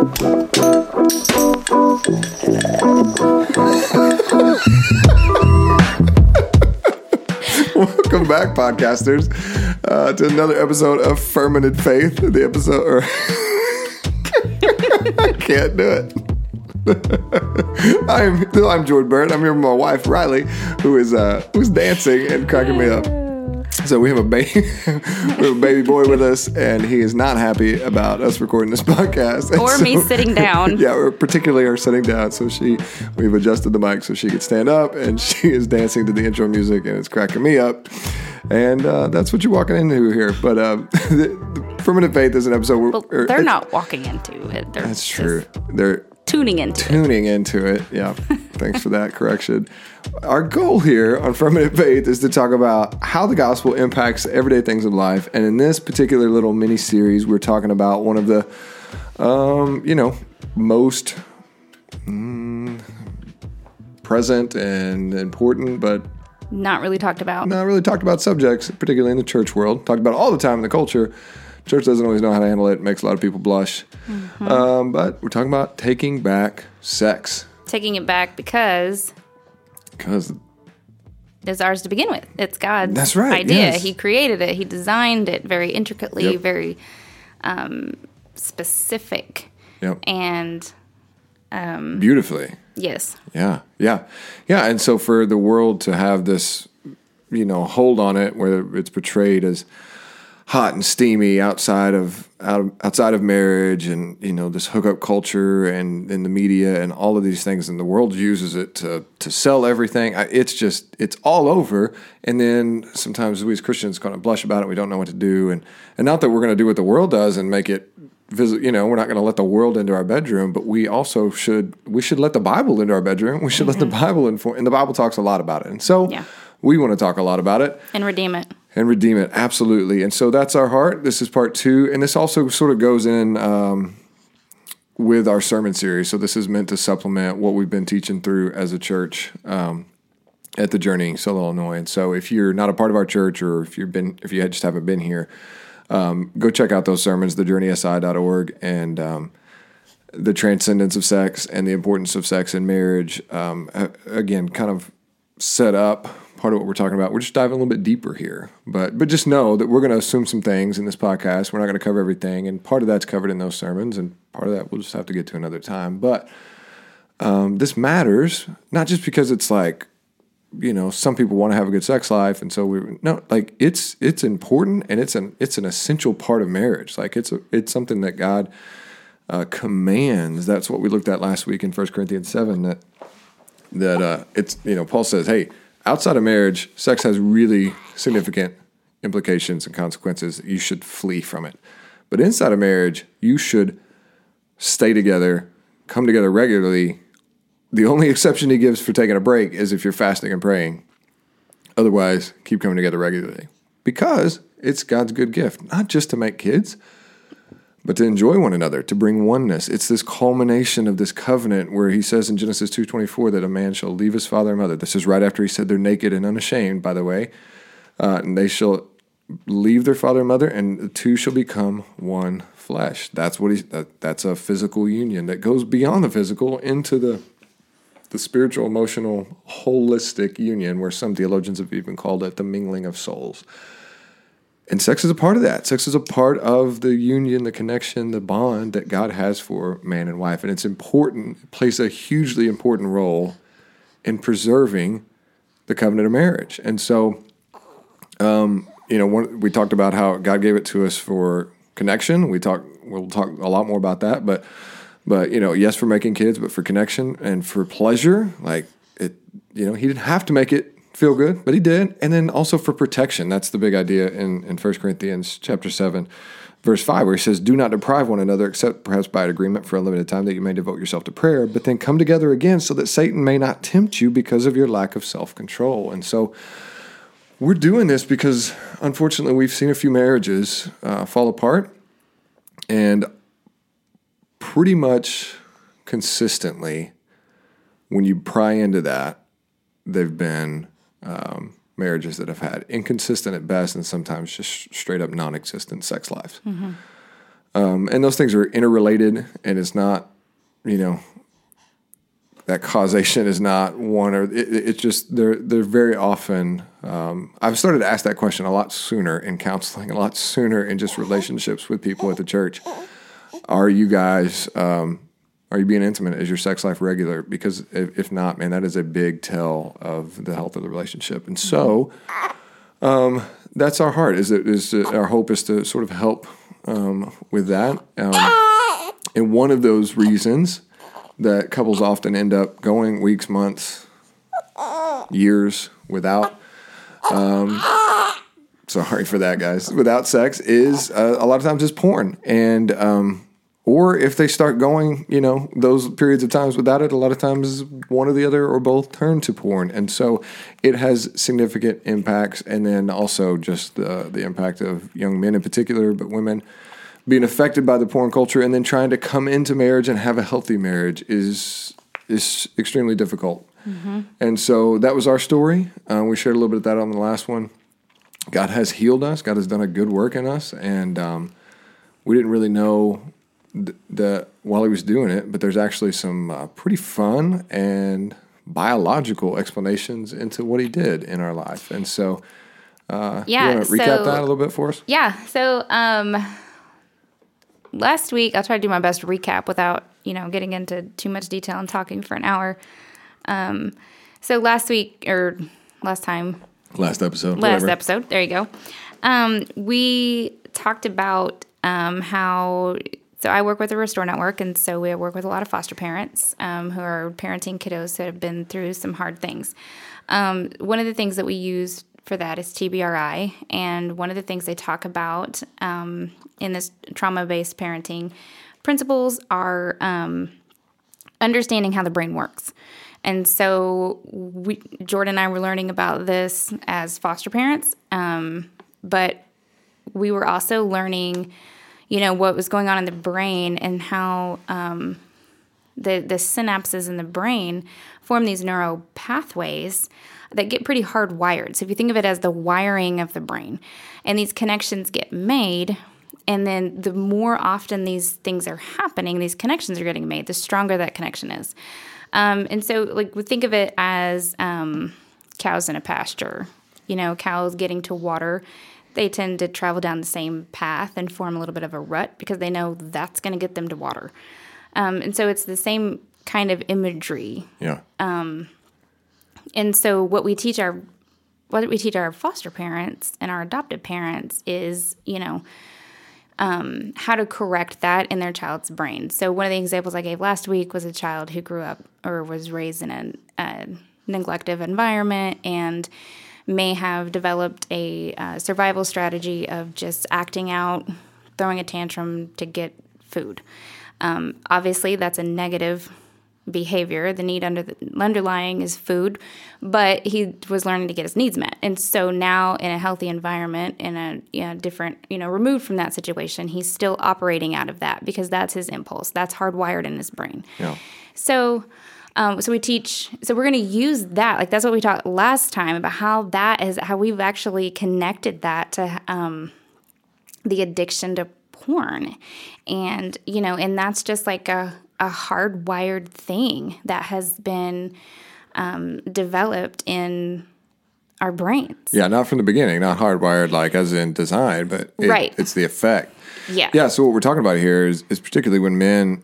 Welcome back, podcasters, uh, to another episode of Fermented Faith. The episode, or I can't do it. I'm I'm Jordan Byrne. I'm here with my wife Riley, who is uh, who's dancing and cracking me up. So we have a baby, we have a baby boy with us, and he is not happy about us recording this podcast. And Or so- me sitting down. Yeah, or particularly her sitting down. So she, we've adjusted the mic so she could stand up, and she is dancing to the intro music, and it's cracking me up. And uh, that's what you're walking into here. But uh, the, the Primitive Faith is an episode. Where, Well, or they're not walking into it. They're That's true. They're tuning into it. tuning into it. Yeah. Thanks for that correction. Our goal here on Firmament Faith is to talk about how the gospel impacts everyday things of life. And in this particular little mini series, we're talking about one of the, um, you know, most mm, present and important, but Not really talked about. not really talked about subjects, particularly in the church world. Talked about all the time in the culture. Church doesn't always know how to handle it. Makes a lot of people blush. Um, but we're talking about taking back sex Taking it back because because it's ours to begin with. It's God's That's right, idea. yes. He created it. He designed it very intricately, Yep. very um, specific, yep, and beautifully. yes, Yeah, yeah, yeah. And so for the world to have this, you know, hold on it, where it's portrayed as hot and steamy outside of out outside of marriage, and you know this hookup culture, and in the media, and all of these things, and the world uses it to to sell everything. I- It's just it's all over. And then sometimes we as Christians kind of blush about it. We don't know what to do, and and not that we're going to do what the world does and make it visit you know we're not going to let the world into our bedroom but we also should we should let the bible into our bedroom we should let the mm-hmm. bible inform and the bible talks a lot about it and so Yeah. we want to talk a lot about it and redeem it. And redeem it. Absolutely. And so that's our heart. This is part two and this also sort of goes in um, with our sermon series. So this is meant to supplement what we've been teaching through as a church um, at the journey Solo, illinois. And so if you're not a part of our church or if you've been if you just haven't been here um, go check out those sermons thejourneysi.org and um, the transcendence of sex and the importance of sex in marriage um, again kind of set up part of what we're talking about. We're just diving a little bit deeper here. But but just know that we're going to assume some things in this podcast. We're not going to cover everything and part of that's covered in those sermons and part of that we'll just have to get to another time. But um, this matters not just because it's like you know some people want to have a good sex life and so we no like it's it's important and it's an it's an essential part of marriage. Like it's a, it's something that god uh, commands. That's what we looked at last week in First corinthians 7 that that uh, it's you know paul says hey outside of marriage sex has really significant implications and consequences. You should flee from it. But inside of marriage you should stay together come together regularly. The only exception he gives for taking a break is if you're fasting and praying. Otherwise, keep coming together regularly. Because it's God's good gift, not just to make kids, but to enjoy one another, to bring oneness. It's this culmination of this covenant where he says in Genesis 2:24 that a man shall leave his father and mother. This is right after he said they're naked and unashamed, by the way. Uh, and they shall leave their father and mother, and the two shall become one flesh. That's what he. That, that's a physical union that goes beyond the physical into the the spiritual, emotional, holistic union, where some theologians have even called it the mingling of souls. And sex is a part of that. Sex is a part of the union, the connection, the bond that God has for man and wife. And it's important, it plays a hugely important role in preserving the covenant of marriage. And so, um, you know, one, we talked about how God gave it to us for connection. We talk, we'll talk a lot more about that, but but you know, yes, for making kids, but for connection and for pleasure, like it, you know, he didn't have to make it feel good, but he did. And then also for protection. That's the big idea in, in 1 Corinthians chapter 7, verse 5, where he says, Do not deprive one another, except perhaps by an agreement for a limited time, that you may devote yourself to prayer, but then come together again so that Satan may not tempt you because of your lack of self control. And so we're doing this because unfortunately we've seen a few marriages uh, fall apart. And pretty much consistently, when you pry into that, they've been um, marriages that have had inconsistent at best and sometimes just straight up non existent sex lives. Um, and those things are interrelated, and it's not, you know, that causation is not one or it, it's just they're they're very often. Um, I've started to ask that question a lot sooner in counseling, a lot sooner in just relationships with people at the church. Are you guys? Um, are you being intimate? Is your sex life regular? Because if, if, not, man, that is a big tell of the health of the relationship. And so, um, that's our heart. Is it is our hope is to sort of help um, with that. Um, and one of those reasons that couples often end up going weeks, months, years without. Um, sorry for that, guys. Without sex is uh, a lot of times is porn, and um, or if they start going, you know, those periods of times without it, a lot of times one or the other or both turn to porn, and so it has significant impacts. And then also just the the impact of young men in particular, but women being affected by the porn culture and then trying to come into marriage and have a healthy marriage is is extremely difficult. Mm-hmm. And so that was our story. Uh, we shared a little bit of that on the last one. God has healed us. God has done a good work in us, and um, we didn't really know that while He was doing it. But there's actually some uh, pretty fun and biological explanations into what He did in our life. And so, uh, yeah, you want to recap so, that a little bit for us? Yeah. So. Um last week, I'll try to do my best recap without, you know, getting into too much detail and talking for an hour. Um, so last week or last time, last episode, last whatever. episode, there you go. Um, we talked about um, how. So I work with the Restore Network, and so we work with a lot of foster parents um, who are parenting kiddos that have been through some hard things. Um, one of the things that we use for that is TBRI. And one of the things they talk about um, in this trauma based parenting principles are um, understanding how the brain works. And so we, Jordan and I were learning about this as foster parents, um, but we were also learning, you know, what was going on in the brain and how um, the the synapses in the brain form these neural pathways that get pretty hardwired. So if you think of it as the wiring of the brain, and these connections get made, and then the more often these things are happening, these connections are getting made, the stronger that connection is. Um, and so, like, we think of it as um, cows in a pasture. You know, cows getting to water, they tend to travel down the same path and form a little bit of a rut because they know that's going to get them to water. Um, and so, it's the same kind of imagery. Yeah. Um, and so what we teach our what we teach our foster parents and our adopted parents is, you know, um, how to correct that in their child's brain. So one of the examples I gave last week was a child who grew up or was raised in a, a neglective environment and may have developed a uh, survival strategy of just acting out, throwing a tantrum to get food. Um, obviously, that's a negative behavior. The need under the, underlying is food, but he was learning to get his needs met. And so now, in a healthy environment, in a you know, different, you know, removed from that situation, he's still operating out of that because that's his impulse. That's hardwired in his brain. Yeah. So. Um, so we teach. So we're going to use that. Like that's what we talked last time about how that is how we've actually connected that to um, the addiction to porn, and you know, and that's just like a a hardwired thing that has been um, developed in our brains. Yeah, not from the beginning, not hardwired like as in design, but it, right. it's the effect. Yeah. Yeah. So what we're talking about here is, is particularly when men,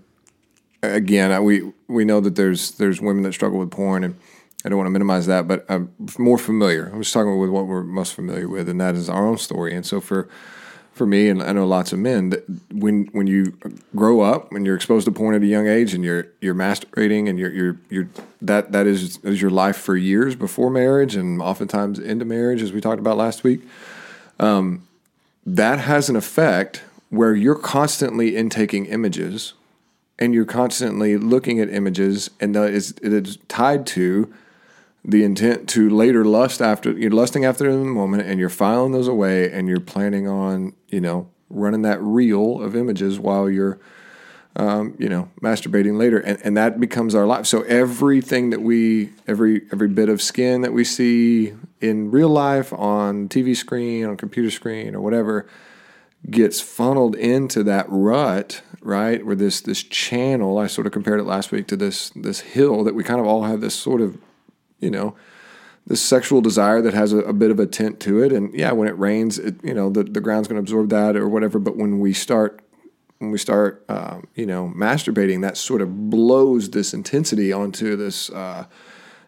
again, we we know that there's there's women that struggle with porn, and I don't want to minimize that, but I'm more familiar. I'm just talking with what we're most familiar with, and that is our own story. And so for for me, and I know lots of men, that when when you grow up and you're exposed to porn at a young age, and you're you're masturbating, and you're you're you're that that is is your life for years before marriage, and oftentimes into marriage, as we talked about last week. Um, that has an effect where you're constantly intaking images, and you're constantly looking at images, and that is it is tied to the intent to later lust after you're lusting after them in the moment and you're filing those away and you're planning on you know running that reel of images while you're um, you know masturbating later and, and that becomes our life. So everything that we every every bit of skin that we see in real life on tv screen on computer screen or whatever gets funneled into that rut, right? Where this this channel, I sort of compared it last week to this this hill that we kind of all have this sort of, you know, this sexual desire that has a, a bit of a tint to it. And yeah, when it rains, it, you know, the, the ground's going to absorb that or whatever. But when we start when we start, um, you know, masturbating, that sort of blows this intensity onto this, uh,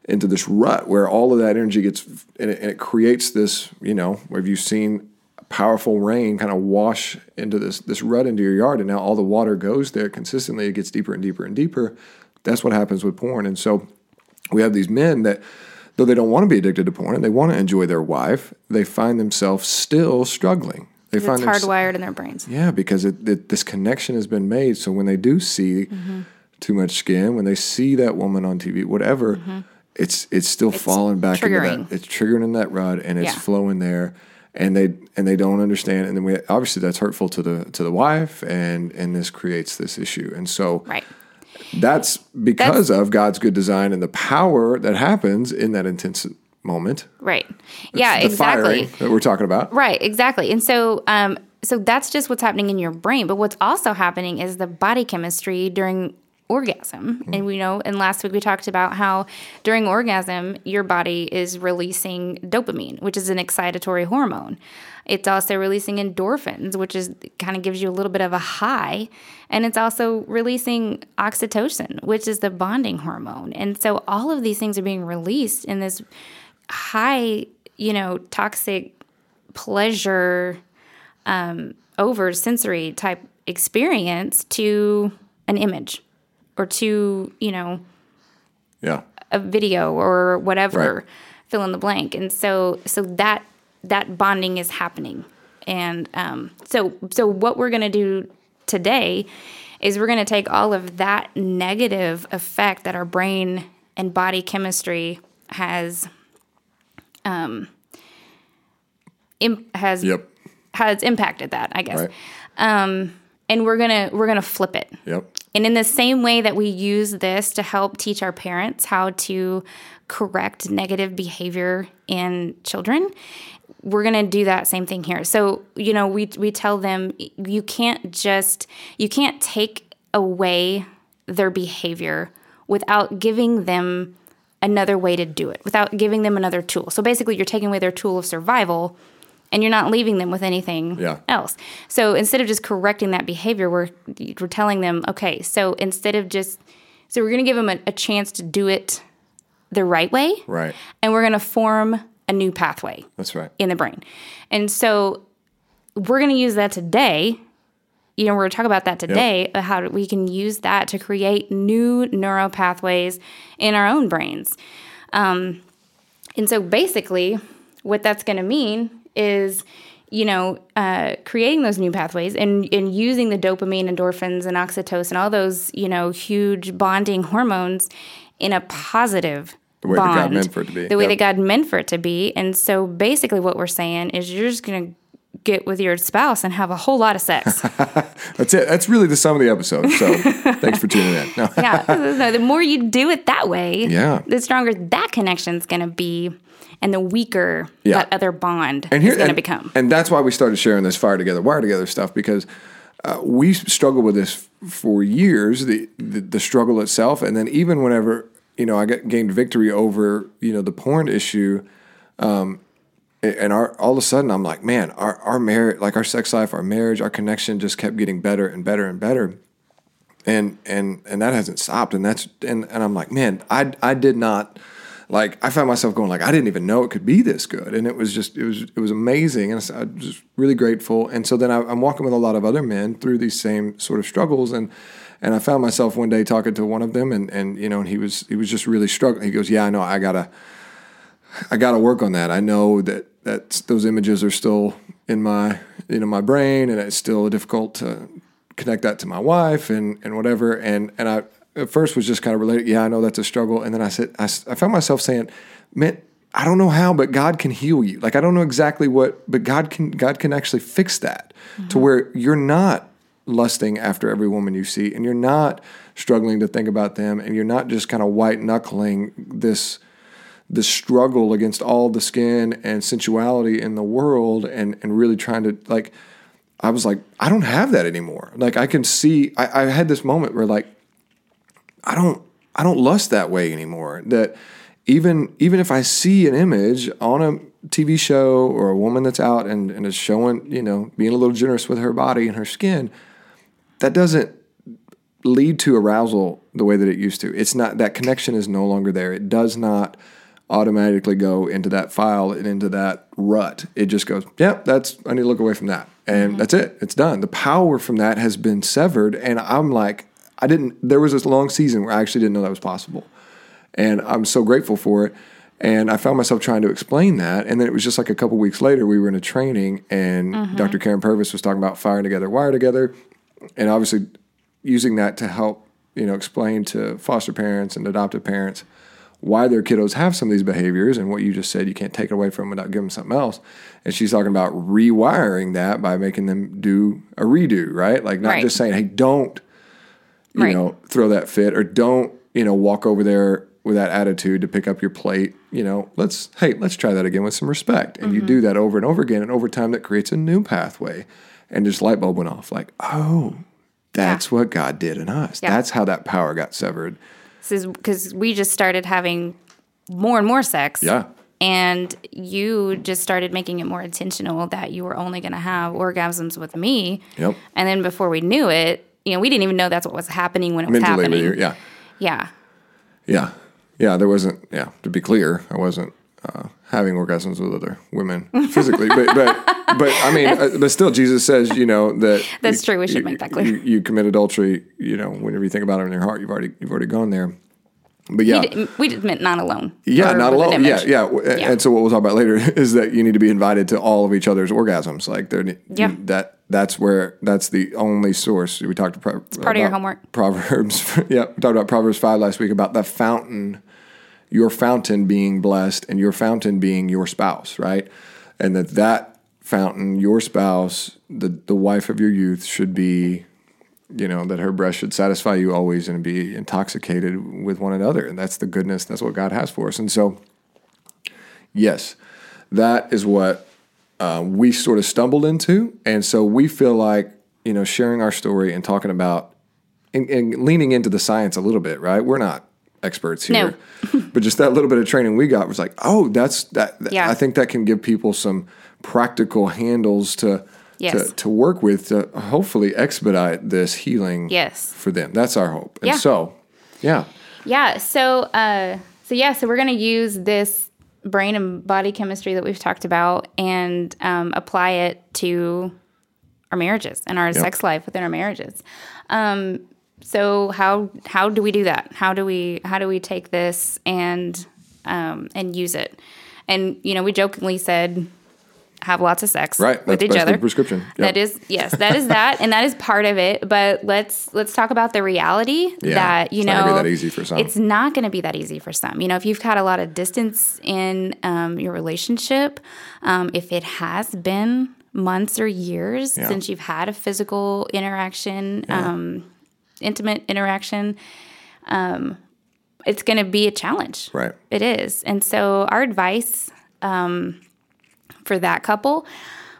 into this rut where all of that energy gets, and it, and it creates this, you know, have you've seen powerful rain kind of wash into this this rut into your yard, and now all the water goes there consistently. It gets deeper and deeper and deeper. That's what happens with porn, and so we have these men that though they don't want to be addicted to porn and they want to enjoy their wife, they find themselves still struggling. They find it's hardwired in their brains. Yeah, because it, it, this connection has been made. So when they do see mm-hmm. too much skin, when they see that woman on TV, whatever, mm-hmm. it's it's still it's falling back triggering. into that. It's triggering in that rut, and it's yeah. flowing there, and they and they don't understand. And then we obviously that's hurtful to the to the wife, and and this creates this issue. And so right. That's because that's, of God's good design and the power that happens in that intense moment. Right. yeah, exactly. that we're talking about. Right, exactly. And so um so that's just what's happening in your brain, but what's also happening is the body chemistry during orgasm. Mm-hmm. And we know, and last week we talked about how during orgasm, your body is releasing dopamine, which is an excitatory hormone. It's also releasing endorphins, which is kind of gives you a little bit of a high. And it's also releasing oxytocin, which is the bonding hormone. And so all of these things are being released in this high, you know, toxic pleasure um, over sensory type experience to an image or to, you know, yeah, a video or whatever, right. fill in the blank. And so, so that that bonding is happening. And um, so, so what we're going to do today is we're going to take all of that negative effect that our brain and body chemistry has um, has yep. has impacted that, I guess. Right. Um, and we're gonna we're gonna flip it. Yep. And in the same way that we use this to help teach our parents how to correct negative behavior in children, we're going to do that same thing here. So, you know, we we tell them you can't just you can't take away their behavior without giving them another way to do it, without giving them another tool. So basically you're taking away their tool of survival and you're not leaving them with anything yeah. else. So instead of just correcting that behavior, we're we're telling them, okay, so instead of just so we're going to give them a, a chance to do it the right way. Right. And we're going to form a new pathway. That's right. In the brain. And so we're going to use that today. You know, we're going to talk about that today, yep. how we can use that to create new neural pathways in our own brains. Um, and so basically, what that's going to mean is, you know, uh, creating those new pathways and, and using the dopamine, endorphins, and oxytocin, all those, you know, huge bonding hormones in a positive the way bond, that God meant for it to be. The way yep. that God meant for it to be. And so basically what we're saying is you're just going to get with your spouse and have a whole lot of sex. That's it. That's really the sum of the episode. So thanks for tuning in. No. yeah. The more you do it that way, yeah. the stronger that connection is going to be and the weaker yeah. that other bond and here, is going to become. And that's why we started sharing this fire together, wire together stuff because uh, we struggled with this for years, the, the, the struggle itself, and then even whenever you know, I got, gained victory over, you know, the porn issue. Um, and our, all of a sudden I'm like, man, our, our marriage, like our sex life, our marriage, our connection just kept getting better and better and better. And, and, and that hasn't stopped. And that's, and, and I'm like, man, I, I did not, like, I found myself going like, I didn't even know it could be this good. And it was just, it was, it was amazing. And I was just really grateful. And so then I, I'm walking with a lot of other men through these same sort of struggles. And, and I found myself one day talking to one of them, and and you know, and he was he was just really struggling. He goes, "Yeah, I know. I gotta, I gotta work on that. I know that that those images are still in my you know my brain, and it's still difficult to connect that to my wife and and whatever. And and I at first was just kind of related. Yeah, I know that's a struggle. And then I said, I, I found myself saying, man. I don't know how, but God can heal you. Like I don't know exactly what, but God can God can actually fix that mm-hmm. to where you're not lusting after every woman you see and you're not struggling to think about them and you're not just kind of white knuckling this this struggle against all the skin and sensuality in the world and and really trying to like I was like, I don't have that anymore. Like I can see, I, I had this moment where like, I don't, I don't lust that way anymore. That even, even if I see an image on a TV show or a woman that's out and, and is showing, you know, being a little generous with her body and her skin, that doesn't lead to arousal the way that it used to. It's not, that connection is no longer there. It does not automatically go into that file and into that rut. It just goes, yep, yeah, that's, I need to look away from that and mm-hmm. that's it. It's done. The power from that has been severed, and I'm like, I didn't. There was this long season where I actually didn't know that was possible, and I'm so grateful for it. And I found myself trying to explain that, and then it was just like a couple weeks later, we were in a training, and mm-hmm. Dr. Karyn Purvis was talking about firing together, wire together, and obviously using that to help you know explain to foster parents and adoptive parents why their kiddos have some of these behaviors and what you just said you can't take it away from them without giving them something else and she's talking about rewiring that by making them do a redo right like not right. just saying hey don't you right. know throw that fit or don't you know walk over there with that attitude to pick up your plate you know let's hey let's try that again with some respect and mm-hmm. you do that over and over again and over time that creates a new pathway and just light bulb went off like oh that's yeah. what god did in us yeah. that's how that power got severed This is because we just started having more and more sex. Yeah. And you just started making it more intentional that you were only going to have orgasms with me. Yep. And then before we knew it, you know, we didn't even know that's what was happening when it was happening. You, yeah. Yeah. Yeah. Yeah. There wasn't, yeah, to be clear, I wasn't uh, having orgasms with other women physically, but, but, but I mean, uh, but still, Jesus says, you know, that that's true. We should you, make that clear. You, you, commit adultery, you know, whenever you think about it in your heart, you've already, you've already gone there. But yeah, we just meant not alone. Yeah, not alone. Yeah, yeah, yeah, And so what we'll talk about later is that you need to be invited to all of each other's orgasms. Like there, yeah. that that's where that's the only source. We talked about it's part of your homework. Proverbs. yeah, we talked about Proverbs five last week about the fountain, your fountain being blessed, and your fountain being your spouse, right? And that that fountain, your spouse, the the wife of your youth, should be you know that her breast should satisfy you always and be intoxicated with one another. And that's the goodness that's what god has for us. And so yes that is what uh, we sort of stumbled into. And so we feel like you know sharing our story and talking about and, and leaning into the science a little bit right? We're not experts here. No. but just that little bit of training we got was like oh that's that yeah. i think that can give people some practical handles to yes. to, to work with to hopefully expedite this healing yes. for them. That's our hope. And yeah. so, yeah. Yeah. So, uh, so yeah, so we're going to use this brain and body chemistry that we've talked about and um, apply it to our marriages and our yep. sex life within our marriages. Um, so how how do we do that? How do we how do we take this and um, and use it? And you know, we jokingly said have lots of sex right, with each other. prescription. Yep. That is yes, that is that, and that is part of it. But let's let's talk about the reality yeah, that you it's know that easy for some. It's not going to be that easy for some. You know, if you've had a lot of distance in um, your relationship, um, if it has been months or years yeah. since you've had a physical interaction, yeah. um, intimate interaction. Um, it's going to be a challenge. Right. It is. And so, our advice um, for that couple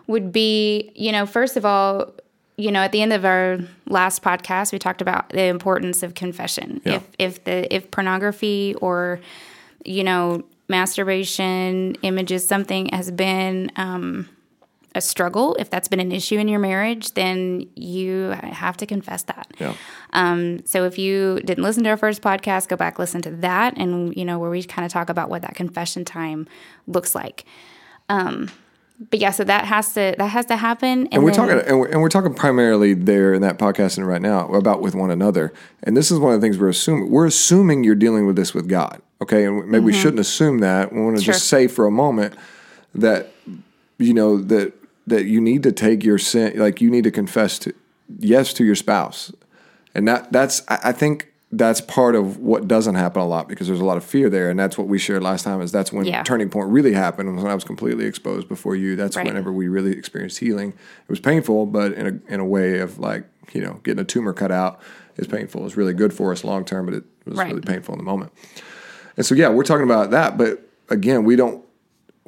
would be, you know, first of all, you know, at the end of our last podcast, we talked about the importance of confession. Yeah. If if the if pornography or you know masturbation images something has been um, a struggle, if that's been an issue in your marriage, then you have to confess that. Yeah. Um, so if you didn't listen to our first podcast, go back listen to that, and you know where we kind of talk about what that confession time looks like. Um, but yeah, so that has to that has to happen. And, and we're then, talking and we're, and we're, talking primarily there in that podcast and right now about with one another. And this is one of the things we're assuming. We're assuming you're dealing with this with God. Okay, and maybe mm-hmm. we shouldn't assume that. We want to sure. just say for a moment that you know that that you need to take your sin, like you need to confess to yes to your spouse, and that that's I, I think that's part of what doesn't happen a lot because there's a lot of fear there and that's what we shared last time is that's when yeah. turning point really happened when I was completely exposed before you that's right. whenever we really experienced healing it was painful but in a in a way of like you know getting a tumor cut out is painful it's really good for us long term but it was right. really painful in the moment and so yeah we're talking about that but again we don't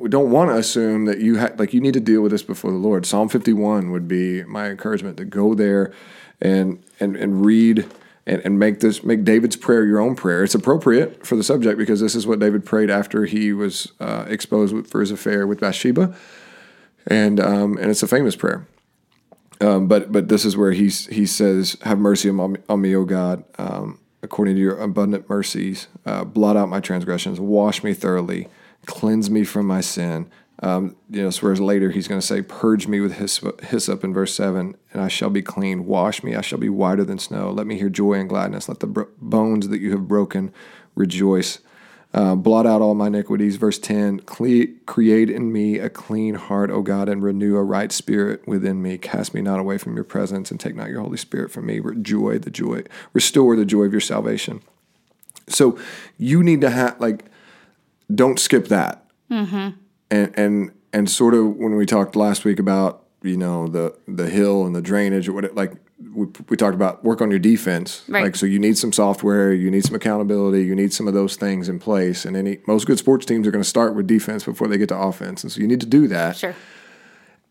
we don't want to assume that you ha- like you need to deal with this before the Lord. Psalm 51 would be my encouragement to go there and and and read and, and make this make David's prayer your own prayer. It's appropriate for the subject because this is what David prayed after he was uh, exposed for his affair with Bathsheba, and um, and it's a famous prayer. Um, but but this is where he he says, "Have mercy on me, on me O God, um, according to your abundant mercies. Uh, blot out my transgressions, wash me thoroughly, cleanse me from my sin." Um, you know, whereas later he's going to say, "Purge me with hyssop, hyssop" in verse seven, and I shall be clean. Wash me, I shall be whiter than snow. Let me hear joy and gladness. Let the bro- bones that you have broken rejoice. Uh, blot out all my iniquities. Verse 10 Cle- Create in me a clean heart, O God, and renew a right spirit within me. Cast me not away from your presence, and take not your Holy Spirit from me. Joy, the joy, restore the joy of your salvation. So you need to have, like, don't skip that. Mm-hmm. And, and, and sort of when we talked last week about, you know, the, the hill and the drainage or what, it, like, we, we talked about work on your defense. Right. Like, so you need some software, you need some accountability, you need some of those things in place. And any most good sports teams are going to start with defense before they get to offense, and so you need to do that. Sure.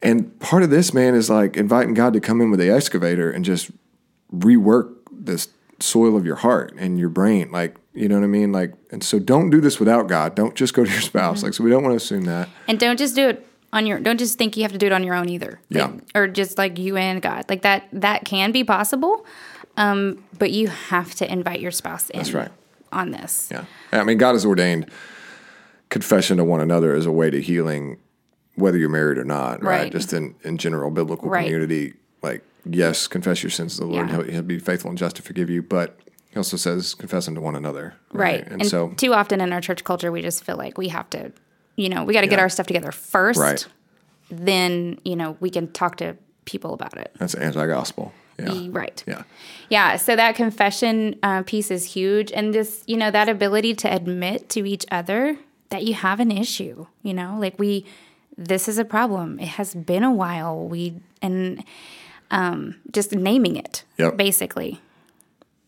And part of this, man, is like inviting God to come in with the excavator and just rework this soil of your heart and your brain. Like, you know what I mean? Like, and so don't do this without God. Don't just go to your spouse. Mm-hmm. Like, so we don't want to assume that. And don't just do it on your don't just think you have to do it on your own either. Yeah. Like, or just like you and God. Like that that can be possible. Um, but you have to invite your spouse in That's right. on this. Yeah. I mean, God has ordained confession to one another as a way to healing, whether you're married or not, right? Right. Just in, in general biblical Right. community. Like, yes, confess your sins to the Lord, Yeah. he'll, he'll be faithful and just to forgive you. But he also says, confess them to one another. Right. And, And, so, too often in our church culture we just feel like we have to, you know, we got to get our stuff together first. Right. Then, you know, we can talk to people about it. that's anti gospel. Yeah. Right. Yeah. Yeah, so that confession uh, piece is huge, and this, you know, that ability to admit to each other that you have an issue. You know, like we, this is a problem. It has been a while. We and um, just naming it, Yep. basically,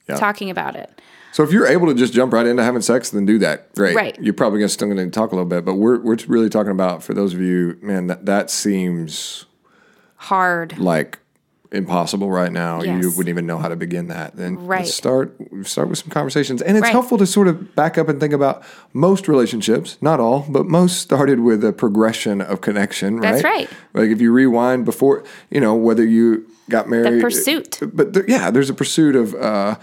Yeah. talking about it. So if you're able to just jump right into having sex, then do that. Great. Right. You're probably gonna still going to talk a little bit, but we're we're really talking about for those of you, man, that that seems Hard, like impossible right now. You wouldn't even know how to begin that. Then Right. start start with some conversations, and it's Right. helpful to sort of back up and think about most relationships, not all, but most started with a progression of connection. Right. That's right. Like if you rewind before, you know, whether you got married, pursuit. but there, yeah, there's a pursuit of. Uh,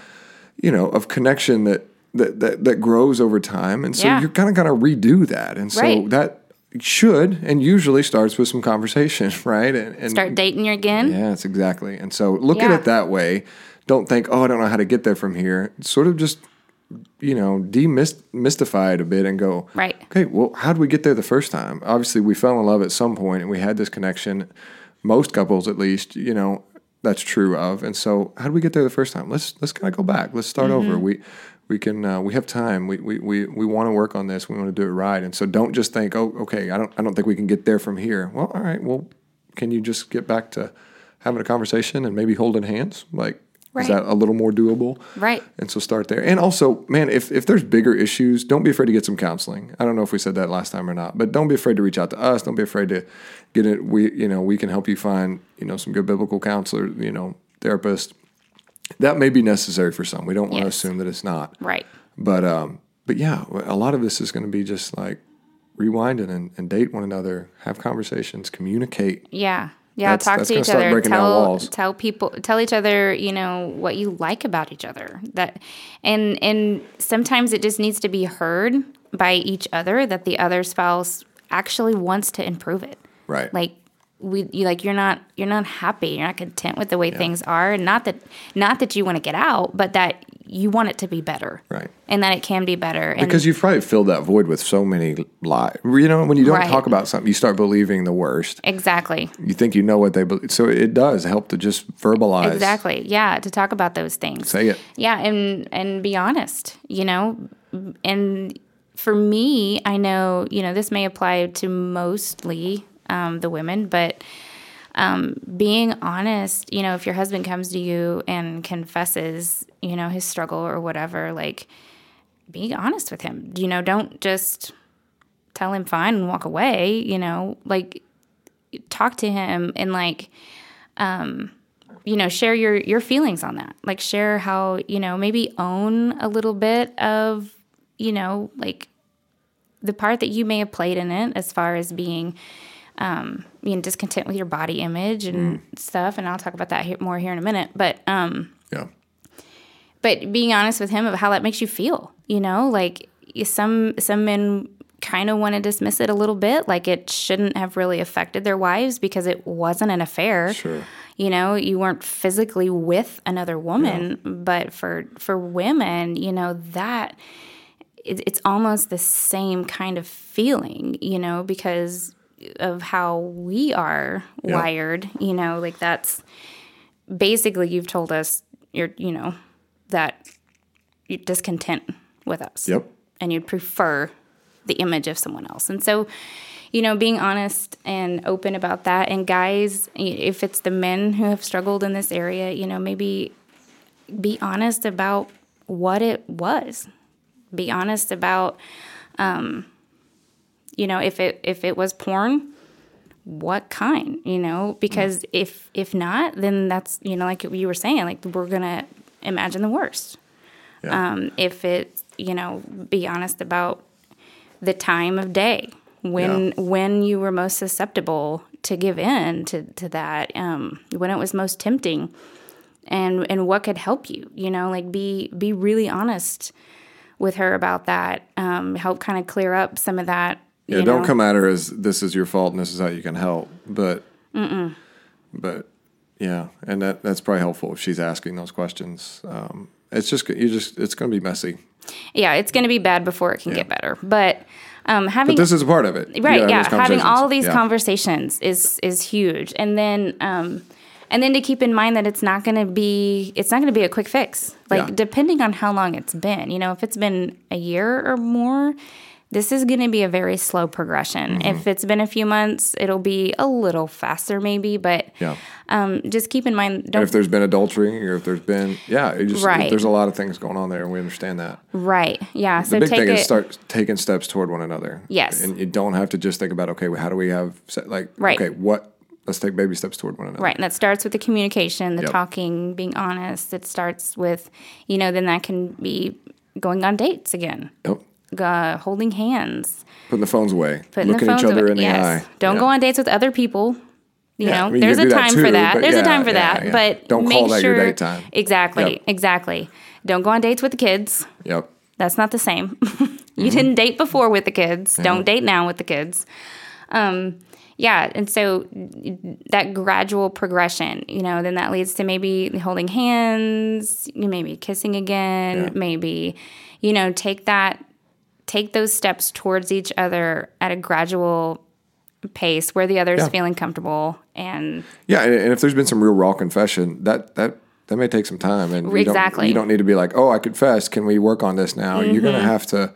you know, of connection that that that, that grows over time, and so Yeah. you're kind of gonna redo that, and so Right. that should and usually starts with some conversation, right? And, and start dating you again. yeah, it's exactly. And so look at it that way. Don't think, oh, I don't know how to get there from here. Sort of just, you know, demystify it a bit and go, Right. Okay, well, how did we get there the first time? Obviously, we fell in love at some point and we had this connection. Most couples, at least, you know, that's true of. And so, how did we get there the first time? Let's let's kind of go back. Let's start Mm-hmm. over. We we can uh, we have time. We we we, we want to work on this. We want to do it right. And so, don't just think, oh, okay, I don't I don't think we can get there from here. Well, all right. Well, can you just get back to having a conversation and maybe holding hands? Like, Right. is that a little more doable? Right. And so start there. And also, man, if, if there's bigger issues, don't be afraid to get some counseling. I don't know if we said that last time or not, but don't be afraid to reach out to us. Don't be afraid to get it. We, you know, we can help you find, you know, some good biblical counselor, you know, therapist. That may be necessary for some. We don't want to assume that it's not. Right. But, um, but yeah, a lot of this is going to be just like rewinding and, and date one another, have conversations, communicate. Yeah. Yeah, That's- talk that's to each other. Tell walls. tell people tell each other, you know, what you like about each other. That and and sometimes it just needs to be heard by each other that the other spouse actually wants to improve it. Right. Like we you like you're not you're not happy, you're not content with the way things are. and Not that not that you want to get out, but that you want it to be better. Right. And that it can be better. And Because you've probably filled that void with so many lies. You know, when you don't Right. talk about something, you start believing the worst. exactly. You think you know what they believe. So it does help to just verbalize. Exactly. Yeah, to talk about those things. Say it. Yeah, and and be honest, you know. And for me, I know, you know, this may apply to mostly um, the women, but um, being honest, you know, if your husband comes to you and confesses, you know, his struggle or whatever, like, be honest with him. You know, don't just tell him fine and walk away, you know, like talk to him and like um you know share your your feelings on that. Like share how you know maybe own a little bit of you know like the part that you may have played in it as far as being um being discontent with your body image and stuff and I'll talk about that here, more here in a minute but um Yeah. but being honest with him of how that makes you feel you know like some some men kind of want to dismiss it a little bit like it shouldn't have really affected their wives because it wasn't an affair Sure. you know you weren't physically with another woman but for for women you know that it, it's almost the same kind of feeling you know because of how we are Yeah. wired you know like that's basically you've told us you're you know that you're discontent with us Yep. and you'd prefer the image of someone else. And so, you know, being honest and open about that. And guys, if it's the men who have struggled in this area, you know, maybe be honest about what it was. Be honest about, um, you know, if it if it was porn, what kind, you know? Because if if not, then that's you know, like you were saying, like we're gonna imagine the worst Yeah. um, if it you know be honest about the time of day when Yeah. when you were most susceptible to give in to, to that um, when it was most tempting and and what could help you you know like be be really honest with her about that um, help kind of clear up some of that Yeah, don't know? come at her as this is your fault and this is how you can help. But but yeah, and that that's probably helpful if she's asking those questions. Um, it's just you just it's going to be messy. yeah it's going to be bad before it can get better but um, having But this is a part of it. Right yeah having all of these conversations. conversations is is huge and then um and then to keep in mind that it's not going to be it's not going to be a quick fix like Yeah. depending on how long it's been you know if it's been a year or more this is going to be a very slow progression Mm-hmm. if it's been a few months it'll be a little faster maybe but Yeah. um, just keep in mind don't if there's been adultery or if there's been yeah, it just Right. there's a lot of things going on there and we understand that. right yeah The so big take thing it is start taking steps toward one another. Yes. And you don't have to just think about okay, well, how do we have like Right. okay, what let's take baby steps toward one another. Right, and that starts with the communication, the Yep. talking, being honest. It starts with, you know, then that can be going on dates again, Yep. Uh, holding hands, Putting the phones away. putting looking each other away. in the yes. eye. Don't Yeah. go on dates with other people. You Yeah, know, I mean, there's can a time too, for that. There's a time for that. But Don't make call that sure, your date time. Exactly, Yep. exactly. Don't go on dates with the kids. Yep. That's not the same. Mm-hmm. you didn't date before with the kids. Don't date now with the kids. Um, yeah, and so that gradual progression, you know, then that leads to maybe holding hands, maybe kissing again, Yeah. maybe, you know, take that, take those steps towards each other at a gradual pace where the other is Yeah. feeling comfortable and Yeah, and, and if there's been some real raw confession, that that that may take some time, and you Exactly. Don't, you don't need to be like, "Oh, I confess. Can we work on this now?" You're Mm-hmm. gonna have to,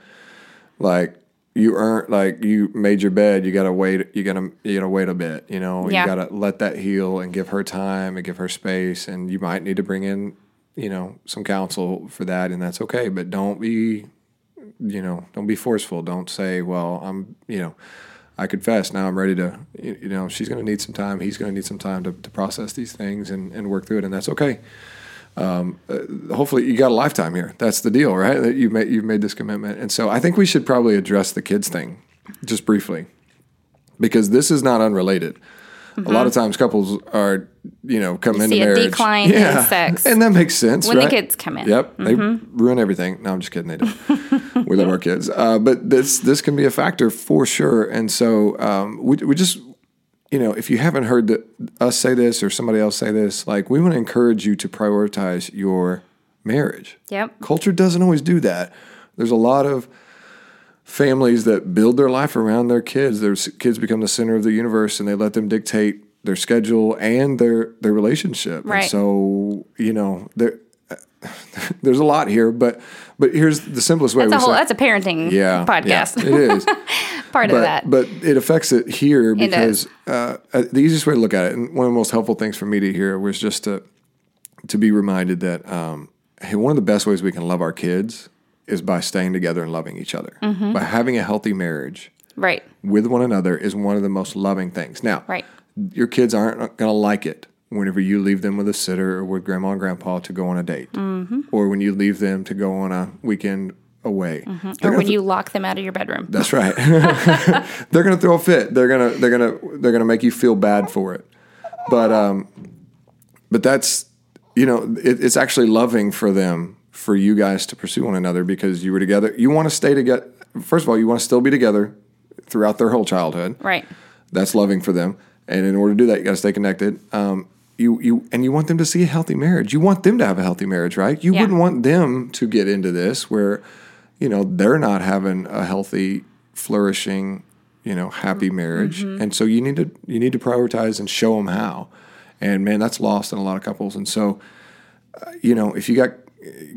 like, you earn like you made your bed. You gotta wait. You gotta you gotta wait a bit. You know, Yeah. you gotta let that heal and give her time and give her space. And you might need to bring in, you know, some counsel for that, and that's okay. But don't be, you know, don't be forceful. Don't say, "Well, I'm," you know. I confess now I'm ready to, you you know, she's going to need some time. He's going to need some time to, to process these things and, and work through it. And that's okay. Um, uh, hopefully you got a lifetime here. That's the deal, right? That you've made, you've made this commitment. And so I think we should probably address the kids thing just briefly because this is not unrelated. A lot of times couples are, you know, come into Mm-hmm. see a marriage. decline in sex And that makes sense. when the kids come in. Yep, they ruin everything. No, I'm just kidding. They don't. we love our kids, uh, but this this can be a factor for sure. And so um, we we just you know if you haven't heard the, us say this or somebody else say this, like we want to encourage you to prioritize your marriage. Yep. Culture doesn't always do that. There's a lot of families that build their life around their kids. Their kids become the center of the universe, and they let them dictate their schedule and their their relationship. Right. And so you know there. There's a lot here, but but here's the simplest way. That's a whole, say- that's a parenting yeah, podcast. yeah, it is Part of that. But it affects it here because uh, uh, the easiest way to look at it, and one of the most helpful things for me to hear was just to to be reminded that um, hey, one of the best ways we can love our kids is by staying together and loving each other, Mm-hmm. by having a healthy marriage. Right. with one another is one of the most loving things. Now, Right. your kids aren't going to like it whenever you leave them with a sitter or with grandma and grandpa to go on a date, Mm-hmm. or when you leave them to go on a weekend away. They're Or when th- you lock them out of your bedroom. that's right. they're going to throw a fit. They're going to they're going to they're going to make you feel bad for it. But um, but that's you know it, it's actually loving for them for you guys to pursue one another because you were together. You want to stay together. First of all, you want to still be together throughout their whole childhood. Right. That's loving for them. And in order to do that, you got to stay connected. Um, you you and you want them to see a healthy marriage. You want them to have a healthy marriage, right? You Yeah. wouldn't want them to get into this where, you know, they're not having a healthy, flourishing, you know, happy marriage. And so you need to you need to prioritize and show them how. And man, that's lost in a lot of couples. And so, uh, you know, if you got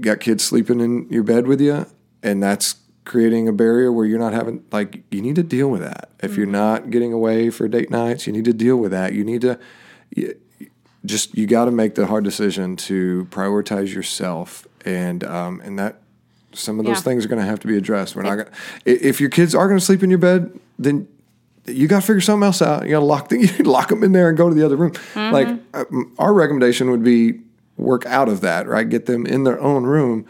got kids sleeping in your bed with you, and that's creating a barrier where you're not having like you need to deal with that. If you're not getting away for date nights, you need to deal with that. You need to you, just you got to make the hard decision to prioritize yourself, and um, and that some of those Yeah. things are going to have to be addressed. We're not going. If your kids are going to sleep in your bed, then you got to figure something else out. You got to lock the, you lock them in there and go to the other room. Like uh, our recommendation would be work out of that, right? Get them in their own room.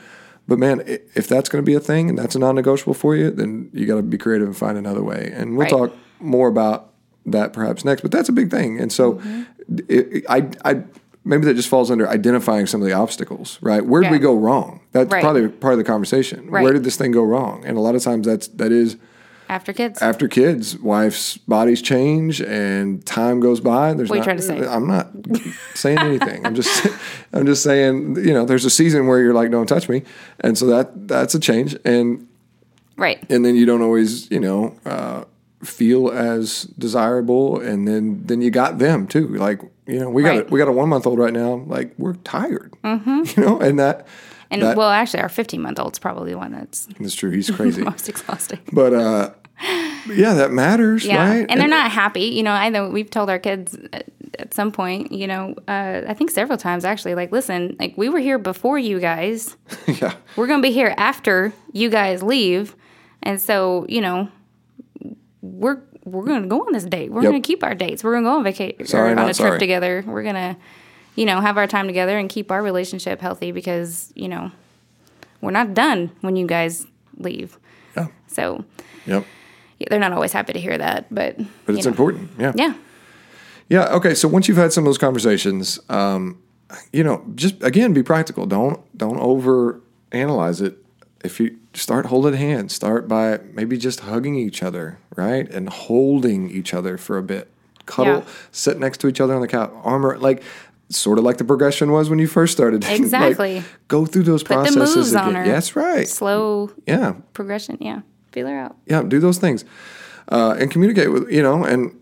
But man, if that's going to be a thing and that's a non-negotiable for you, then you got to be creative and find another way. And we'll Right. talk more about that perhaps next. But that's a big thing. And so, mm-hmm. it, I, I maybe that just falls under identifying some of the obstacles, right? Where did we go wrong? That's Right. probably part of the conversation. Where did this thing go wrong? And a lot of times that's that is After kids. after kids, wife's bodies change and time goes by. There's What are you not, trying to say? I'm not saying anything. I'm just I'm just saying you know there's a season where you're like don't touch me, and so that that's a change, and right. and then you don't always you know uh, feel as desirable, and then then you got them too. Like you know we got Right. a, we got a one month old right now. Like we're tired, you know, and that And that- well, actually, our 15 month old's probably the one that's that's true. He's crazy, most exhausting. but uh, yeah, that matters, Yeah, right? and they're not happy. You know, I know we've told our kids at, at some point. You know, uh, I think several times actually. Like, listen, like we were here before you guys. yeah. We're gonna be here after you guys leave, and so you know, we're we're gonna go on this date. We're Yep. gonna keep our dates. We're gonna go on vacation Sorry, on a trip sorry. together. We're gonna, you know, have our time together and keep our relationship healthy because you know, we're not done when you guys leave. Yeah. So Yep. yeah, they're not always happy to hear that, but But it's know. important. Yeah. Yeah. Yeah. Okay. So once you've had some of those conversations, um, you know, just again, be practical. Don't don't over analyze it. If you start holding hands, start by maybe just hugging each other, right, and holding each other for a bit. Cuddle, Yeah. sit next to each other on the couch, armor like. Sort of like the progression was when you first started. Like, Exactly. go through those Put the processes moves on her. Yeah, that's right. Slow Yeah. progression. Yeah. Feel her out. yeah do those things uh, and communicate with you know and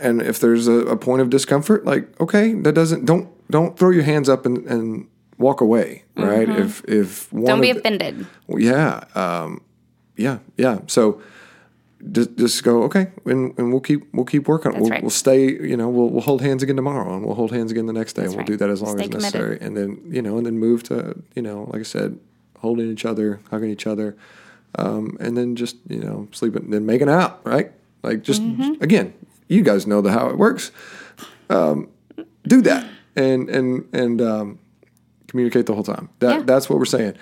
and if there's a, a point of discomfort like okay that doesn't don't don't throw your hands up and, and walk away right if if one Mm-hmm. Don't be of the- offended. yeah um, yeah yeah so just, just go okay and, and we'll keep we'll keep working That's we'll, right. we'll stay you know we'll, we'll hold hands again tomorrow and we'll hold hands again the next day and we'll right. do that as long Stay as committed. necessary and then you know and then move to you know like i said holding each other hugging each other um, and then just you know sleeping then making out right like just Mm-hmm. again you guys know the how it works um, do that and and and um, communicate the whole time that Yeah. that's what we're saying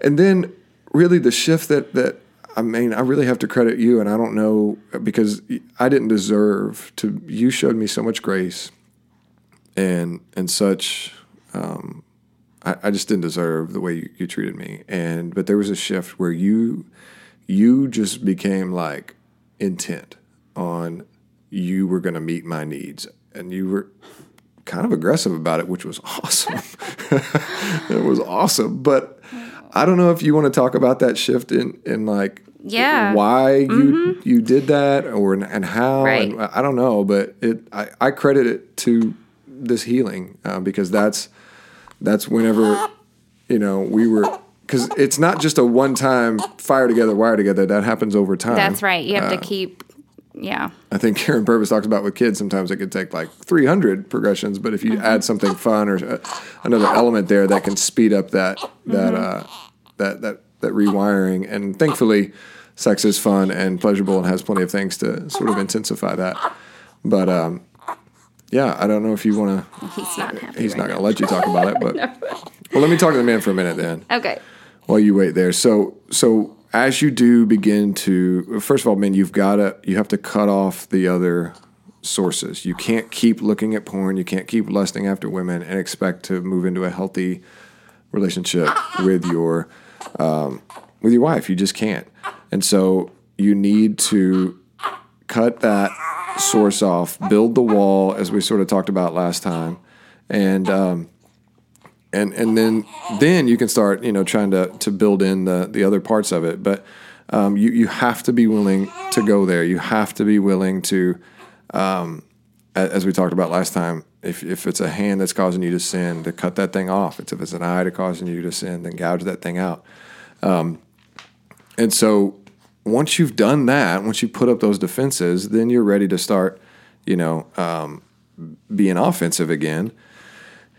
and then really the shift that that I mean, I really have to credit you, and I don't know because I didn't deserve to. You showed me so much grace, and and such. Um, I, I just didn't deserve the way you, you treated me, and but there was a shift where you, you just became like intent on you were going to meet my needs, and you were kind of aggressive about it, which was awesome. it was awesome, but I don't know if you want to talk about that shift in in like Yeah. why you you did that or and how Right. and I don't know, but it I, I credit it to this healing uh, because that's that's whenever you know we were because it's not just a one time fire together wire together that happens over time. That's right. You Uh, have to keep. Yeah. I think Karyn Purvis talks about with kids. Sometimes it could take like 300 progressions, but if you add something fun or uh, another element there, that can speed up that that uh, that that that rewiring. And thankfully, sex is fun and pleasurable and has plenty of things to sort of intensify that. But um, yeah, I don't know if you want to. He's not happy. He's right not going to let you talk about it, but well, let me talk to the man for a minute then Okay. while you wait there. So so as you do begin to first of all, man, you've got to you have to cut off the other sources. You can't keep looking at porn. You can't keep lusting after women and expect to move into a healthy relationship with your um, with your wife. You just can't. And so you need to cut that source off, build the wall, as we sort of talked about last time, and um, and and then then you can start you know trying to to build in the the other parts of it. But um, you you have to be willing to go there. You have to be willing to, um, as we talked about last time. If, if it's a hand that's causing you to sin, to cut that thing off. It's if it's an eye that's causing you to sin, then gouge that thing out. And so once you've done that, once you put up those defenses, then you're ready to start, you know, um, being offensive again.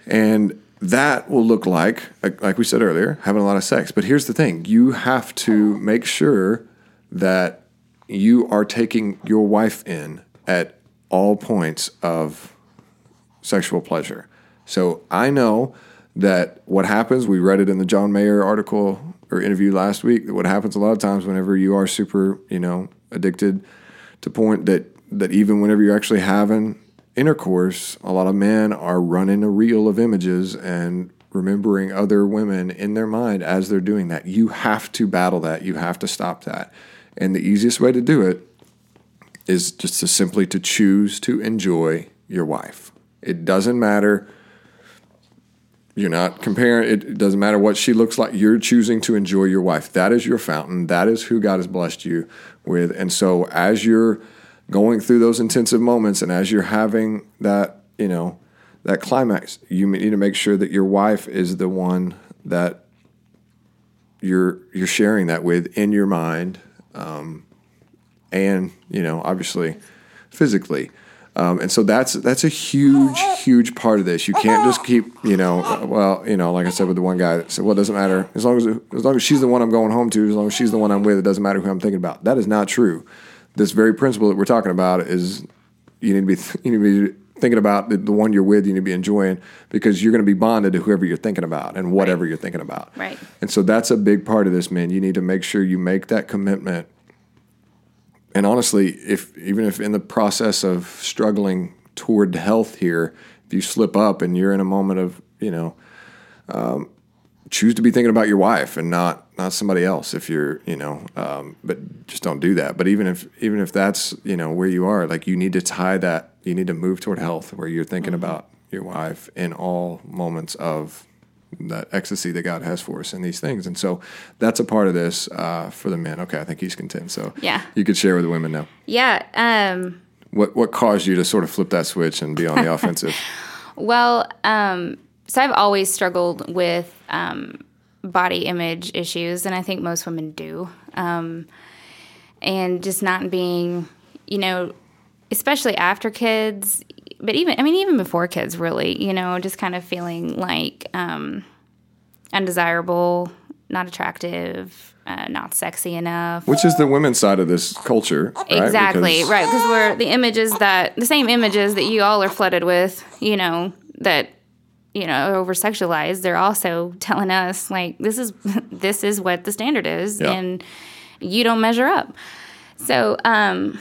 And that will look like, like, we said earlier, having a lot of sex. But here's the thing you have to make sure that you are taking your wife in at all points of sexual pleasure. So I know that what happens, we read it in the John Mayer article or interview last week, what happens a lot of times whenever you are super, you know, addicted to point that that even whenever you're actually having intercourse, a lot of men are running a reel of images and remembering other women in their mind as they're doing that. You have to battle that. You have to stop that. And the easiest way to do it is just to simply to choose to enjoy your wife. It doesn't matter. You're not comparing. It doesn't matter what she looks like. You're choosing to enjoy your wife. That is your fountain. That is who God has blessed you with. And so, as you're going through those intensive moments, and as you're having that, you know, that climax, you need to make sure that your wife is the one that you're you're sharing that with in your mind, um, and you know, obviously, physically. Um, and so that's that's a huge, huge part of this. You can't just keep, you know, uh, well, you know, like I said with the one guy that said, "Well, it doesn't matter as long as as long as she's the one I'm going home to, as long as she's the one I'm with, it doesn't matter who I'm thinking about." That is not true. This very principle that we're talking about is you need to be you need to be thinking about the, the one you're with. You need to be enjoying because you're going to be bonded to whoever you're thinking about and whatever you're thinking about. Right. And so that's a big part of this, man. You need to make sure you make that commitment and honestly, if even if in the process of struggling toward health here, if you slip up and you're in a moment of you know, um, choose to be thinking about your wife and not not somebody else. If you're you know, um, but just don't do that. But even if even if that's you know where you are, like you need to tie that. You need to move toward health where you're thinking about your wife in all moments of that ecstasy that God has for us in these things. And so that's a part of this uh, for the men. Okay, I think he's content. So Yeah. you could share with the women now. Yeah. Um, What what caused you to sort of flip that switch and be on the offensive? well, um, so I've always struggled with um, body image issues, and I think most women do. Um, and just not being, you know, especially after kids, but even, I mean, even before kids, really, you know, just kind of feeling like um, undesirable, not attractive, uh, not sexy enough. Which is the women's side of this culture, right? Exactly, Because- right. Because we're the images that the same images that you all are flooded with, you know, that you know over sexualized. They're also telling us like this is this is what the standard is, Yeah. and you don't measure up. So, um,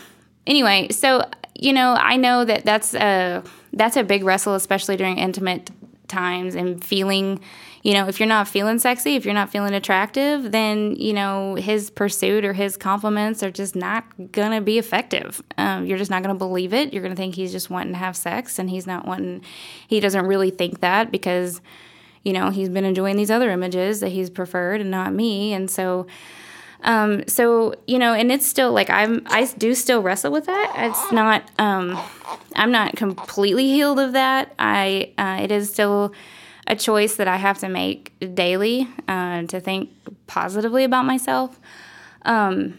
anyway, so you know, I know that that's a that's a big wrestle, especially during intimate times and feeling. You know, if you're not feeling sexy, if you're not feeling attractive, then you know his pursuit or his compliments are just not gonna be effective. Um, you're just not gonna believe it. You're gonna think he's just wanting to have sex, and he's not wanting. He doesn't really think that because, you know, he's been enjoying these other images that he's preferred and not me, and so um, so you know, and it's still like I'm I do still wrestle with that. It's not um, I'm not completely healed of that. I uh, it is still a choice that I have to make daily uh, to think positively about myself. Um,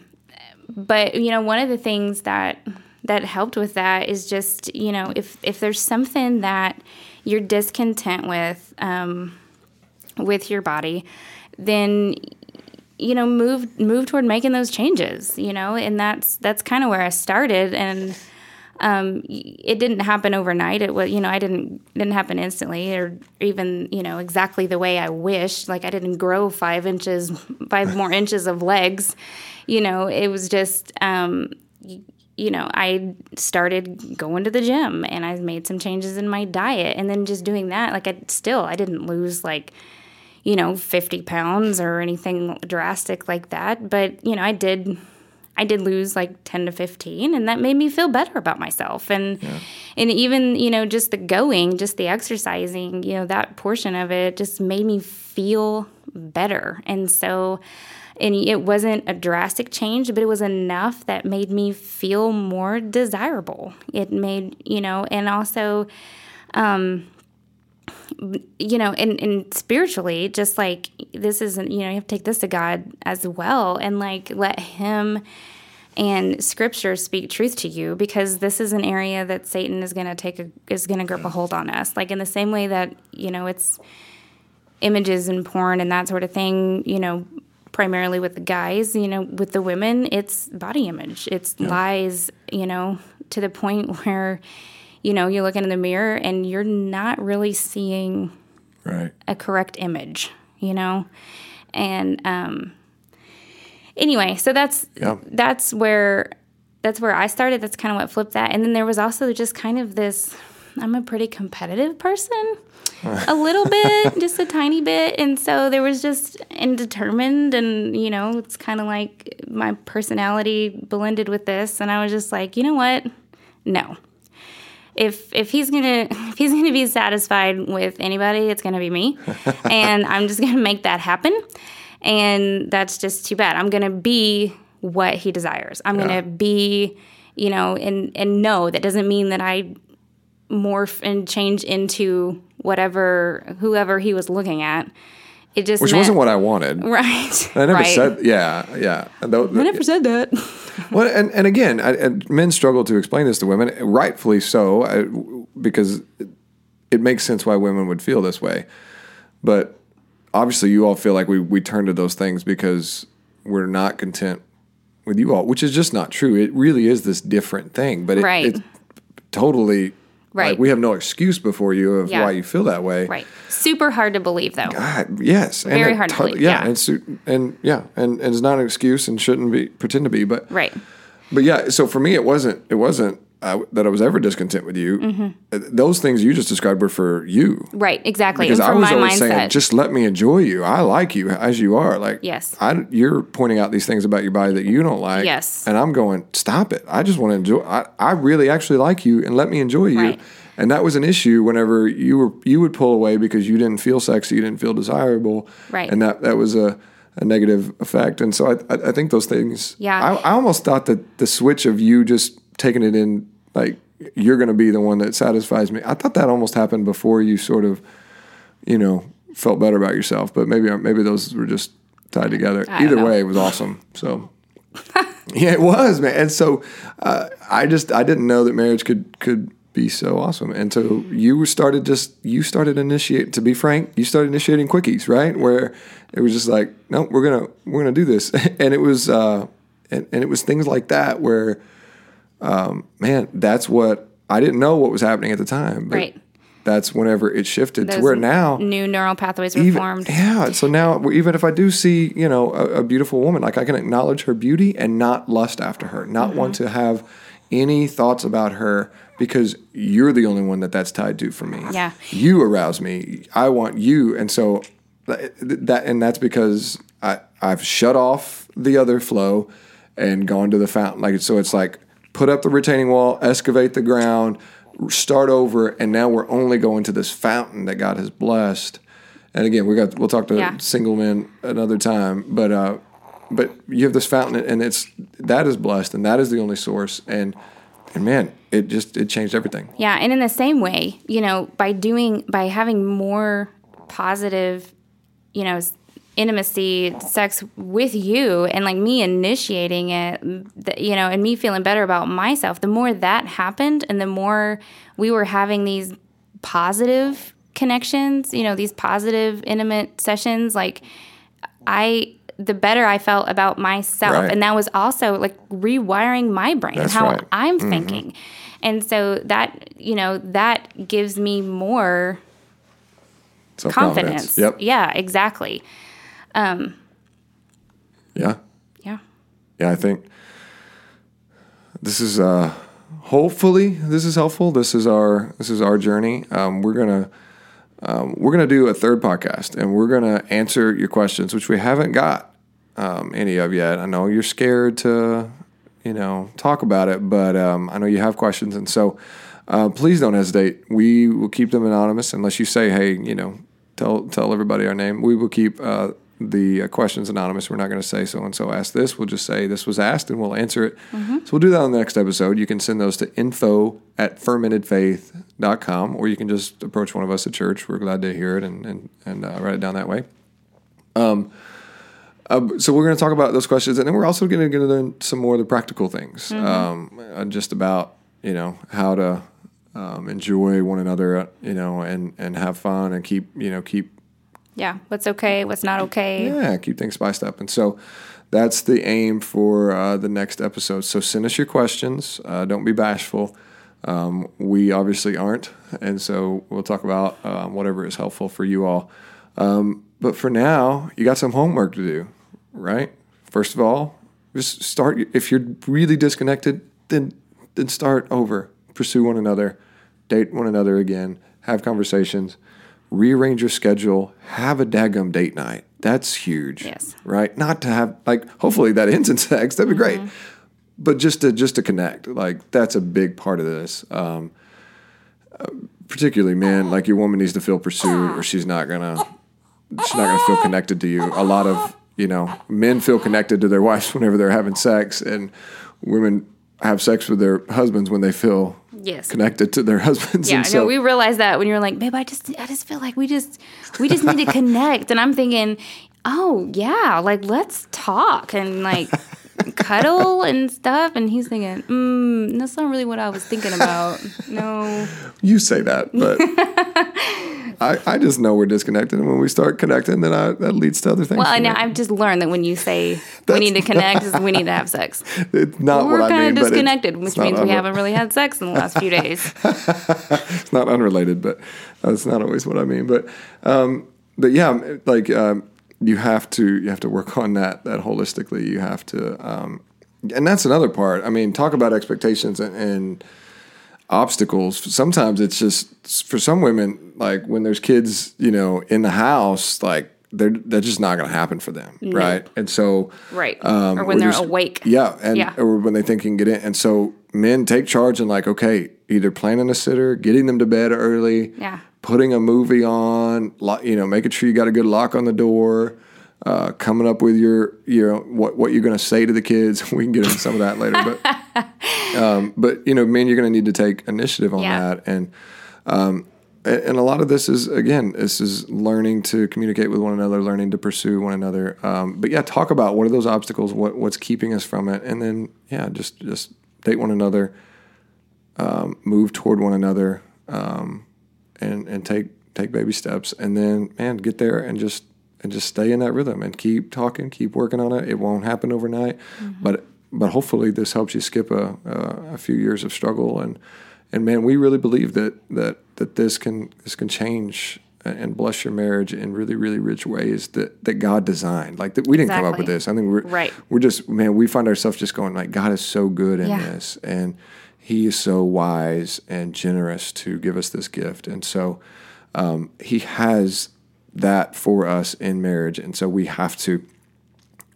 but you know, one of the things that that helped with that is just you know if if there's something that you're discontent with um, with your body, then you know, move move toward making those changes, you know, and that's that's kind of where I started and um, it didn't happen overnight. It was, you know, I didn't didn't happen instantly, or even, you know, exactly the way I wished. Like I didn't grow five inches, five more inches of legs. You know, it was just, um, you know, I started going to the gym and I made some changes in my diet, and then just doing that, like I still, I didn't lose like you know, 50 pounds or anything drastic like that. But, you know, I did I did lose like 10 to 15 and that made me feel better about myself and yeah. and even you know just the going just the exercising you know that portion of it just made me feel better and so and it wasn't a drastic change but it was enough that made me feel more desirable it made you know and also um you know, and, and spiritually, just like this isn't, you know, you have to take this to God as well and like let Him and scripture speak truth to you because this is an area that Satan is going to take a, is going to grip a mm. hold on us. Like in the same way that, you know, it's images and porn and that sort of thing, you know, primarily with the guys, you know, with the women, it's body image. It's yeah. lies, you know, to the point where you know, you're looking in the mirror and you're not really seeing right. a correct image, you know? And um anyway, so that's yeah. that's where that's where I started. That's kind of what flipped that. And then there was also just kind of this I'm a pretty competitive person. a little bit, just a tiny bit. And so there was just indetermined and, you know, it's kind of like my personality blended with this and I was just like, "You know what? No if if he's gonna if he's gonna be satisfied with anybody, it's gonna be me, and I'm just gonna make that happen. And that's just too bad. I'm gonna be what he desires. I'm yeah. gonna be, you know, and and no, that doesn't mean that I morph and change into whatever whoever he was looking at. It just which meant, wasn't what I wanted. Right. I never right. said. Yeah, yeah. I never said that. well, and and again, I, and men struggle to explain this to women, rightfully so, I, because it, it makes sense why women would feel this way. But obviously, you all feel like we we turn to those things because we're not content with you all, which is just not true. It really is this different thing, but it, right. it's totally Right. Like, we have no excuse before you of yeah. why you feel that way. Right. Super hard to believe, though. God, yes. Very and hard to believe. Yeah. yeah. And, and yeah, and, and it's not an excuse and shouldn't be pretend to be, but right. But yeah, so for me, it wasn't. It wasn't uh, that I was ever discontent with you. Mm-hmm. Uh, those things you just described were for you. Right, exactly. Because I was always mindset. saying, just let me enjoy you. I like you as you are. Like, yes, I, you're pointing out these things about your body that you don't like. Yes, and I'm going, stop it. I just want to enjoy. I, I really actually like you, and let me enjoy you. Right. And that was an issue whenever you were you would pull away because you didn't feel sexy, you didn't feel desirable, right? And that that was a a negative effect. And so I, I, think those things. Yeah. I, I almost thought that the switch of you just taking it in, like you're going to be the one that satisfies me. I thought that almost happened before you sort of, you know, felt better about yourself. But maybe maybe those were just tied together. Either way, it was awesome. So. yeah, it was, man. And so uh, I just I didn't know that marriage could could be so awesome. And so you started just you started initiate to be frank, you started initiating quickies, right? Where it was just like, no, we're gonna we're gonna do this, and it was uh, and, and it was things like that where, um, man, that's what I didn't know what was happening at the time, but right. That's whenever it shifted Those to where now new neural pathways were even, formed. Yeah, so now even if I do see you know a, a, beautiful woman, like I can acknowledge her beauty and not lust after her, not mm-hmm. want to have any thoughts about her because you're the only one that that's tied to for me. Yeah. You arouse me. I want you. And so that, and that's because I, I've shut off the other flow and gone to the fountain. Like, so it's like put up the retaining wall, excavate the ground, start over. And now we're only going to this fountain that God has blessed. And again, we got, we'll talk to yeah. single men another time, but, uh, but you have this fountain and it's, that is blessed and that is the only source. And, and man, it just it changed everything. Yeah, and in the same way, you know, by doing by having more positive, you know, intimacy, sex with you, and like me initiating it, you know, and me feeling better about myself. The more that happened, and the more we were having these positive connections, you know, these positive intimate sessions, like I the better I felt about myself. Right. And that was also like rewiring my brain That's and how right. I'm mm-hmm. thinking. And so that, you know, that gives me more confidence. Yep. Yeah, exactly. Yeah. Yeah. Yeah, I think this is uh hopefully this is helpful. This is our this is our journey. Um, we're gonna um, we're gonna do a third podcast and we're gonna answer your questions, which we haven't got um, any of yet. I know you're scared to you know talk about it, but um, I know you have questions, and so uh, please don't hesitate. We will keep them anonymous unless you say, hey, you know, tell tell everybody our name. We will keep uh, the uh, questions anonymous. We're not going to say so and so asked this. We'll just say this was asked and we'll answer it. So we'll do that on the next episode. You can send those to info at fermentedfaith.com or you can just approach one of us at church. We're glad to hear it and, and, and uh, write it down that way. Um, uh, so we're going to talk about those questions, and then we're also going to get into some more of the practical things, um, uh, just about you know how to um, enjoy one another, uh, you know, and and have fun and keep you know keep Yeah. What's okay, what's not okay. yeah, keep things spiced up. And so that's the aim for uh, the next episode. So send us your questions. Uh, don't be bashful. Um, we obviously aren't. And so we'll talk about um, whatever is helpful for you all. Um, but for now, you got some homework to do, right? First of all, just start. If you're really disconnected, then then start over. Pursue one another, date one another again, have conversations, rearrange your schedule, have a daggum date night. That's huge. Yes. Right? Not to have like hopefully that ends in sex. That'd be great. But just to just to connect, like that's a big part of this. Um, particularly, man, like your woman needs to feel pursued, or she's not gonna she's not gonna feel connected to you. A lot of you know men feel connected to their wives whenever they're having sex, and women have sex with their husbands when they feel Yes. connected to their husbands. Yeah, and so, know. We realized that when you're like, babe, I just, I just feel like we just, we just need to connect. And I'm thinking, oh yeah, like let's talk and like cuddle and stuff. And he's thinking, mm, that's not really what I was thinking about. No. You say that, but I, I just know we're disconnected, and when we start connecting, then I, that leads to other things. Well, and me. I've just learned that when you say we need to connect, is we need to have sex. it's not We're what I kind mean, of but it- disconnected, which means we haven't really had sex in the last few days. It's not unrelated, but that's not always what I mean. But um, but yeah, like um, you have to you have to work on that that holistically. You have to, um, and that's another part. I mean, talk about expectations and. and obstacles sometimes it's just for some women like when there's kids you know in the house like they're they're just not going to happen for them right and so Right. um, or when they're just- awake. yeah, and Yeah. or when they think you can get in. And so men take charge and like, okay, either planning a sitter, getting them to bed early, Yeah. putting a movie on, you know, making sure you got a good lock on the door, uh, coming up with your, you know, what what you're going to say to the kids. we can get into some of that later, but um, but you know, man, you're going to need to take initiative on Yeah. that and. Um, and and a lot of this is again, this is learning to communicate with one another, learning to pursue one another. Um, but yeah, talk about what are those obstacles, what what's keeping us from it, and then yeah, just just date one another, um, move toward one another, um, and and take take baby steps, and then man, get there and just and just stay in that rhythm and keep talking, keep working on it. It won't happen overnight, but but hopefully this helps you skip a, a a few years of struggle and and man, we really believe that that that this can this can change and bless your marriage in really really rich ways that that God designed. Like that we didn't come up with this. I think we're Right. we're just man, we find ourselves just going like God is so good in Yeah. this and he is so wise and generous to give us this gift. And so um, he has that for us in marriage. And so we have to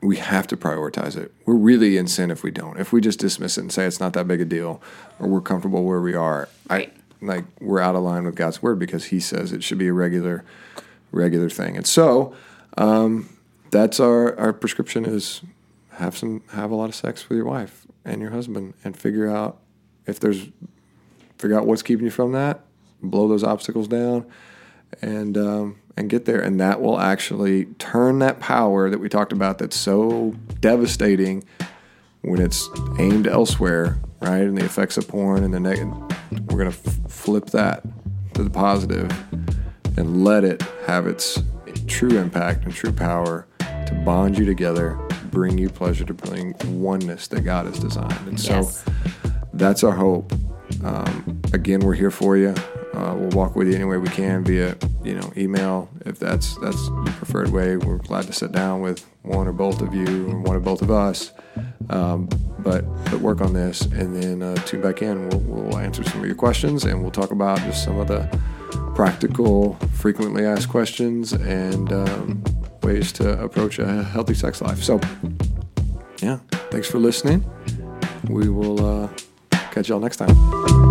we have to prioritize it. We're really in sin if we don't. If we just dismiss it and say it's not that big a deal or we're comfortable where we are. Right. I like we're out of line with God's word because he says it should be a regular regular thing. And so um, that's our our prescription is have some have a lot of sex with your wife and your husband and figure out if there's figure out what's keeping you from that, blow those obstacles down and um, and get there, and that will actually turn that power that we talked about that's so devastating when it's aimed elsewhere, right? And the effects of porn and the negative. We're gonna f- flip that to the positive and let it have its true impact and true power to bond you together, bring you pleasure, to bring oneness that God has designed. And so Yes. that's our hope. Um, again, we're here for you. Uh, we'll walk with you any way we can via, you know, email if that's that's the preferred way. We're glad to sit down with one or both of you or one or both of us. Um, but but work on this and then uh, tune back in. We'll, we'll answer some of your questions and we'll talk about just some of the practical, frequently asked questions and um, ways to approach a healthy sex life. So, yeah, thanks for listening. We will uh, catch y'all next time.